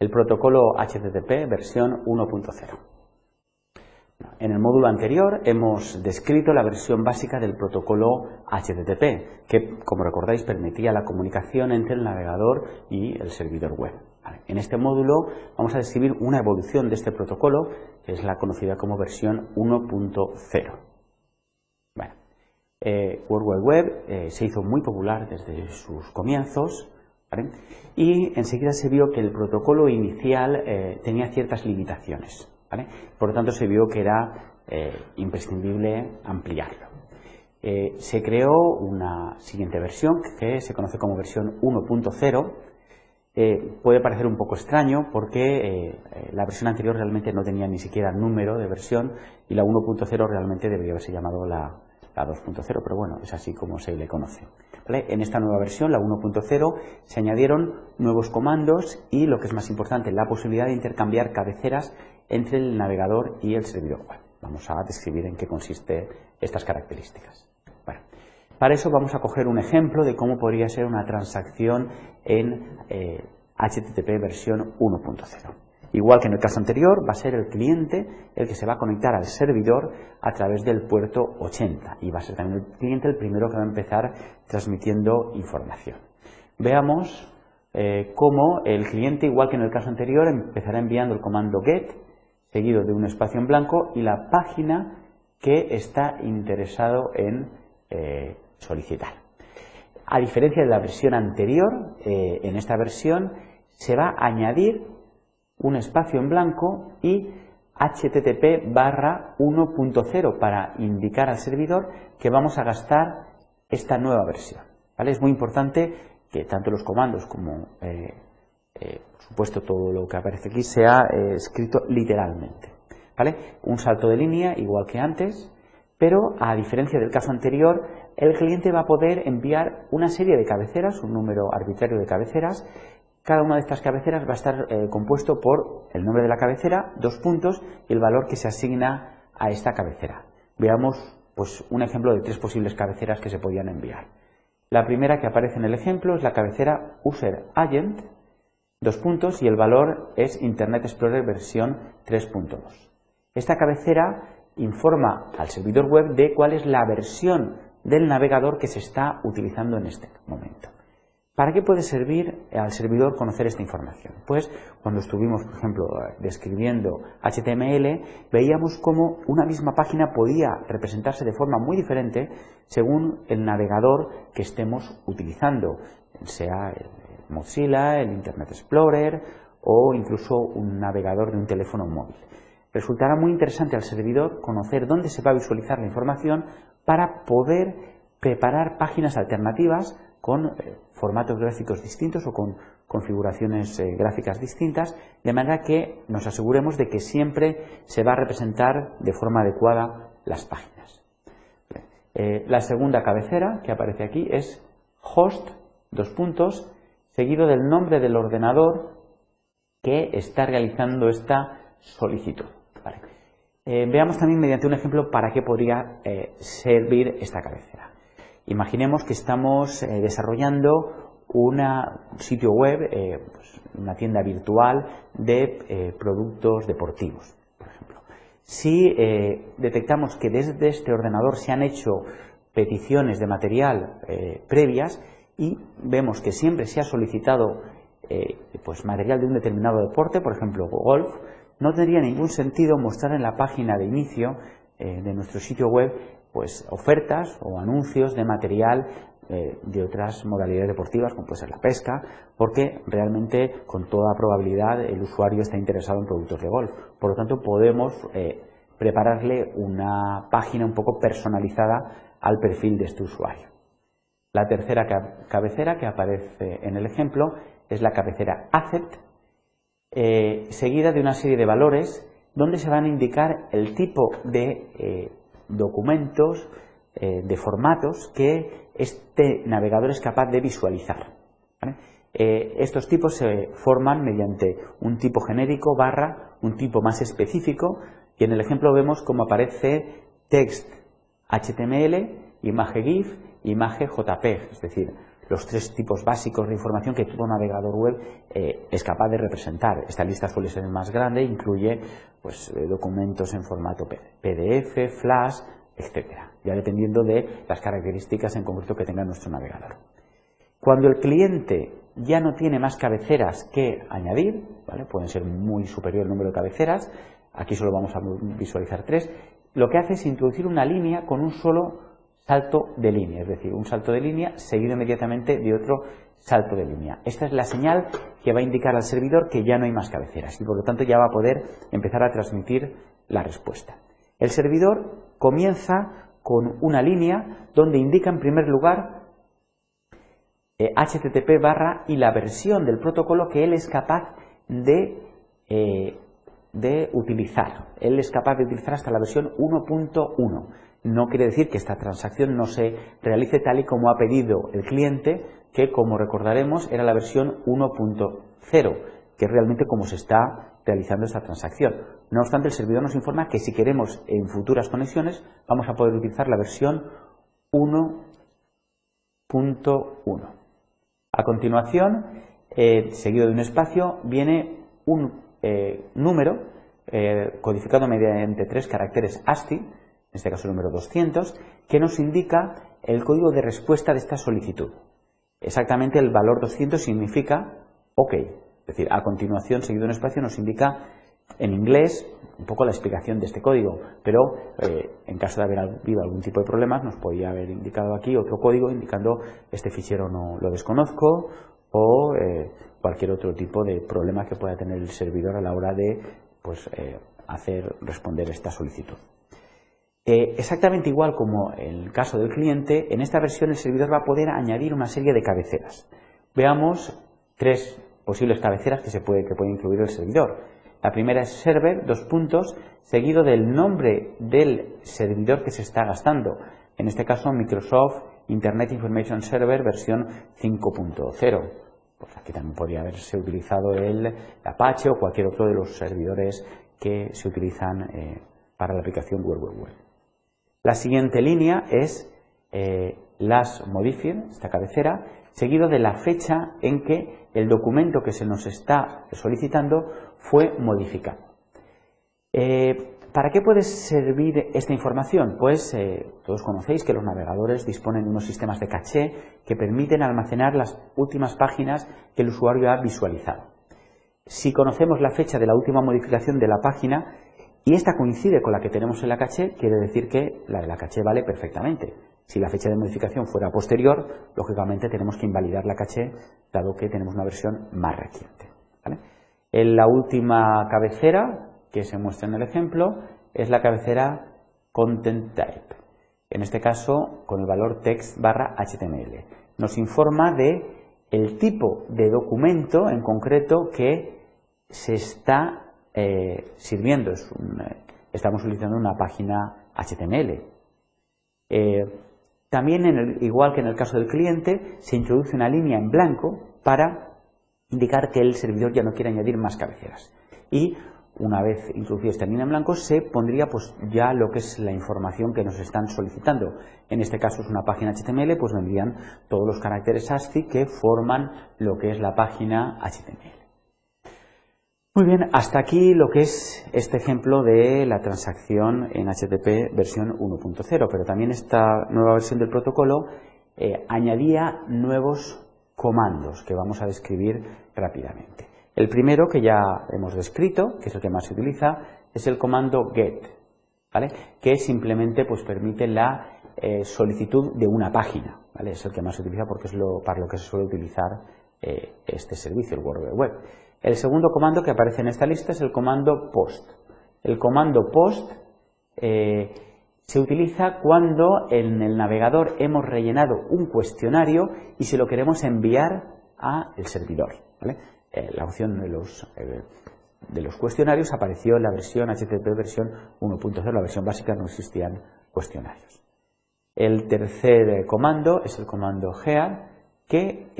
el protocolo HTTP versión 1.0. En el módulo anterior hemos descrito la versión básica del protocolo HTTP, que, como recordáis, permitía la comunicación entre el navegador y el servidor web. En este módulo vamos a describir una evolución de este protocolo, que es la conocida como versión 1.0. Bueno, eh, World Wide Web eh, se hizo muy popular desde sus comienzos y enseguida se vio que el protocolo inicial eh, tenía ciertas limitaciones. Por lo tanto, se vio que era eh, imprescindible ampliarlo. Eh, se creó una siguiente versión que se conoce como versión 1.0. Eh, puede parecer un poco extraño porque la versión anterior realmente no tenía ni siquiera número de versión y la 1.0 realmente debería haberse llamado la, la 2.0, pero bueno, es así como se le conoce. En esta nueva versión, la 1.0, se añadieron nuevos comandos y, lo que es más importante, la posibilidad de intercambiar cabeceras entre el navegador y el servidor. Vamos a describir en qué consiste estas características. Para eso vamos a coger un ejemplo de cómo podría ser una transacción en HTTP eh, versión 1.0. Igual que en el caso anterior, va a ser el cliente el que se va a conectar al servidor a través del puerto 80 y va a ser también el cliente el primero que va a empezar transmitiendo información. Veamos eh, cómo el cliente, igual que en el caso anterior, empezará enviando el comando get seguido de un espacio en blanco y la página que está interesado en eh, solicitar. A diferencia de la versión anterior, eh, en esta versión se va a añadir un espacio en blanco y http barra 1.0 para indicar al servidor que vamos a gastar esta nueva versión. ¿vale? Es muy importante que tanto los comandos como, eh, eh, por supuesto, todo lo que aparece aquí sea eh, escrito literalmente. ¿vale? Un salto de línea, igual que antes, pero a diferencia del caso anterior, el cliente va a poder enviar una serie de cabeceras, un número arbitrario de cabeceras, cada una de estas cabeceras va a estar eh, compuesto por el nombre de la cabecera, dos puntos y el valor que se asigna a esta cabecera. Veamos pues, un ejemplo de tres posibles cabeceras que se podían enviar. La primera que aparece en el ejemplo es la cabecera user agent, dos puntos y el valor es Internet Explorer versión 3.2. Esta cabecera informa al servidor web de cuál es la versión del navegador que se está utilizando en este momento. ¿Para qué puede servir al servidor conocer esta información? Pues cuando estuvimos, por ejemplo, describiendo HTML, veíamos cómo una misma página podía representarse de forma muy diferente según el navegador que estemos utilizando, sea el Mozilla, el Internet Explorer o incluso un navegador de un teléfono móvil. Resultará muy interesante al servidor conocer dónde se va a visualizar la información para poder preparar páginas alternativas con eh, formatos gráficos distintos o con configuraciones eh, gráficas distintas, de manera que nos aseguremos de que siempre se va a representar de forma adecuada las páginas. Eh, la segunda cabecera que aparece aquí es host, dos puntos, seguido del nombre del ordenador que está realizando esta solicitud. veamos también mediante un ejemplo para qué podría servir esta cabecera. Imaginemos que estamos eh, desarrollando un sitio web, eh, pues, una tienda virtual de eh, productos deportivos, por ejemplo. Si detectamos que desde este ordenador se han hecho peticiones de material previas y vemos que siempre se ha solicitado pues material de un determinado deporte, por ejemplo golf, no tendría ningún sentido mostrar en la página de inicio de nuestro sitio web pues ofertas o anuncios de material eh, de otras modalidades deportivas, como puede ser la pesca, porque realmente con toda probabilidad el usuario está interesado en productos de golf. Por lo tanto, podemos eh, prepararle una página un poco personalizada al perfil de este usuario. La tercera cabecera que aparece en el ejemplo es la cabecera accept, eh, seguida de una serie de valores donde se van a indicar el tipo de documentos eh, de formatos que este navegador es capaz de visualizar. Eh, estos tipos se forman mediante un tipo genérico barra un tipo más específico y en el ejemplo vemos cómo aparece text HTML, imagen GIF, imagen JPEG, es decir, los tres tipos básicos de información que todo navegador web eh, es capaz de representar. Esta lista suele ser más grande, incluye pues, eh, documentos en formato PDF, Flash, etcétera, ya dependiendo de las características en concreto que tenga nuestro navegador. Cuando el cliente ya no tiene más cabeceras que añadir, pueden ser muy superior el número de cabeceras, aquí solo vamos a visualizar tres, lo que hace es introducir una línea con un solo salto de línea, es decir, un salto de línea seguido inmediatamente de otro salto de línea. Esta es la señal que va a indicar al servidor que ya no hay más cabeceras y por lo tanto ya va a poder empezar a transmitir la respuesta. El servidor comienza con una línea donde indica en primer lugar HTTP eh, barra y la versión del protocolo que él es capaz de, eh, de utilizar. Él es capaz de utilizar hasta la versión 1.1. No quiere decir que esta transacción no se realice tal y como ha pedido el cliente, que como recordaremos era la versión 1.0, que es realmente como se está realizando esta transacción. No obstante, el servidor nos informa que si queremos en futuras conexiones vamos a poder utilizar la versión 1.1. A continuación, eh, seguido de un espacio, viene un eh, número eh, codificado mediante tres caracteres ASCII, en este caso el número 200, que nos indica el código de respuesta de esta solicitud. Exactamente el valor 200 significa OK, es decir, a continuación, seguido un espacio, nos indica en inglés un poco la explicación de este código, pero en caso de haber habido algún tipo de problemas nos podía haber indicado aquí otro código indicando este fichero no lo desconozco o eh, cualquier otro tipo de problema que pueda tener el servidor a la hora de pues, eh, hacer responder esta solicitud. Eh, exactamente igual como el caso del cliente, en esta versión el servidor va a poder añadir una serie de cabeceras. Veamos tres posibles cabeceras que, se puede, que puede incluir el servidor. La primera es server, dos puntos, seguido del nombre del servidor que se está gastando. En este caso, Microsoft Internet Information Server versión 5.0. Pues aquí también podría haberse utilizado el Apache o cualquier otro de los servidores que se utilizan eh, para la aplicación Web Web. La siguiente línea es eh, las modifier, esta cabecera, seguido de la fecha en que el documento que se nos está solicitando fue modificado. Eh, ¿Para qué puede servir esta información? Pues eh, todos conocéis que los navegadores disponen de unos sistemas de caché que permiten almacenar las últimas páginas que el usuario ha visualizado. Si conocemos la fecha de la última modificación de la página y esta coincide con la que tenemos en la caché, quiere decir que la de la caché vale perfectamente. Si la fecha de modificación fuera posterior, lógicamente tenemos que invalidar la caché, dado que tenemos una versión más reciente. En la última cabecera, que se muestra en el ejemplo, es la cabecera Content Type. En este caso, con el valor text barra HTML. Nos informa de el tipo de documento en concreto que se está eh, sirviendo. Eh, estamos utilizando una página HTML. Eh, también, igual que en el caso del cliente, se introduce una línea en blanco para indicar que el servidor ya no quiere añadir más cabeceras. Y una vez introducida esta línea en blanco, se pondría pues ya lo que es la información que nos están solicitando. En este caso es una página HTML, pues vendrían todos los caracteres ASCII que forman lo que es la página HTML. Muy bien, hasta aquí lo que es este ejemplo de la transacción en HTTP versión 1.0, pero también esta nueva versión del protocolo eh, añadía nuevos comandos que vamos a describir rápidamente. El primero que ya hemos descrito, que es el que más se utiliza, es el comando get, ¿vale? que simplemente pues, permite la eh, solicitud de una página. ¿vale? Es el que más se utiliza porque es lo, para lo que se suele utilizar eh, este servicio, el World Web. El segundo comando que aparece en esta lista es el comando post. El comando post eh, se utiliza cuando en el navegador hemos rellenado un cuestionario y se lo queremos enviar al servidor. Eh, la opción de los, eh, de los cuestionarios apareció en la versión HTTP versión 1.0, la versión básica no existían cuestionarios. El tercer comando es el comando gear que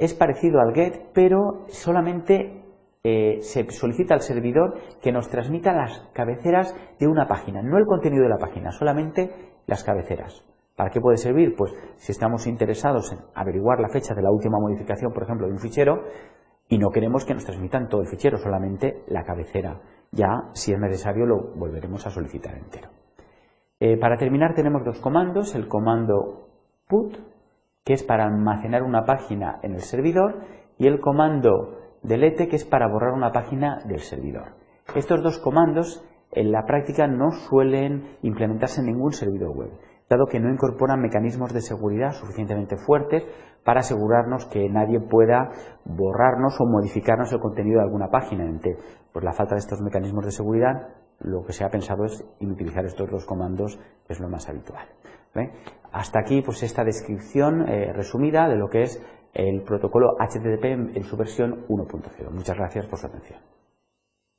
es parecido al GET, pero solamente eh, se solicita al servidor que nos transmita las cabeceras de una página, no el contenido de la página, solamente las cabeceras. ¿Para qué puede servir? Pues si estamos interesados en averiguar la fecha de la última modificación, por ejemplo, de un fichero, y no queremos que nos transmitan todo el fichero, solamente la cabecera. Ya, si es necesario, lo volveremos a solicitar entero. Eh, para terminar, tenemos dos comandos. El comando put, que es para almacenar una página en el servidor, y el comando delete, que es para borrar una página del servidor. Estos dos comandos en la práctica no suelen implementarse en ningún servidor web, dado que no incorporan mecanismos de seguridad suficientemente fuertes para asegurarnos que nadie pueda borrarnos o modificarnos el contenido de alguna página. Ante pues la falta de estos mecanismos de seguridad, lo que se ha pensado es utilizar estos dos comandos, que es lo más habitual. Hasta aquí pues esta descripción eh, resumida de lo que es el protocolo HTTP en su versión 1.0. Muchas gracias por su atención.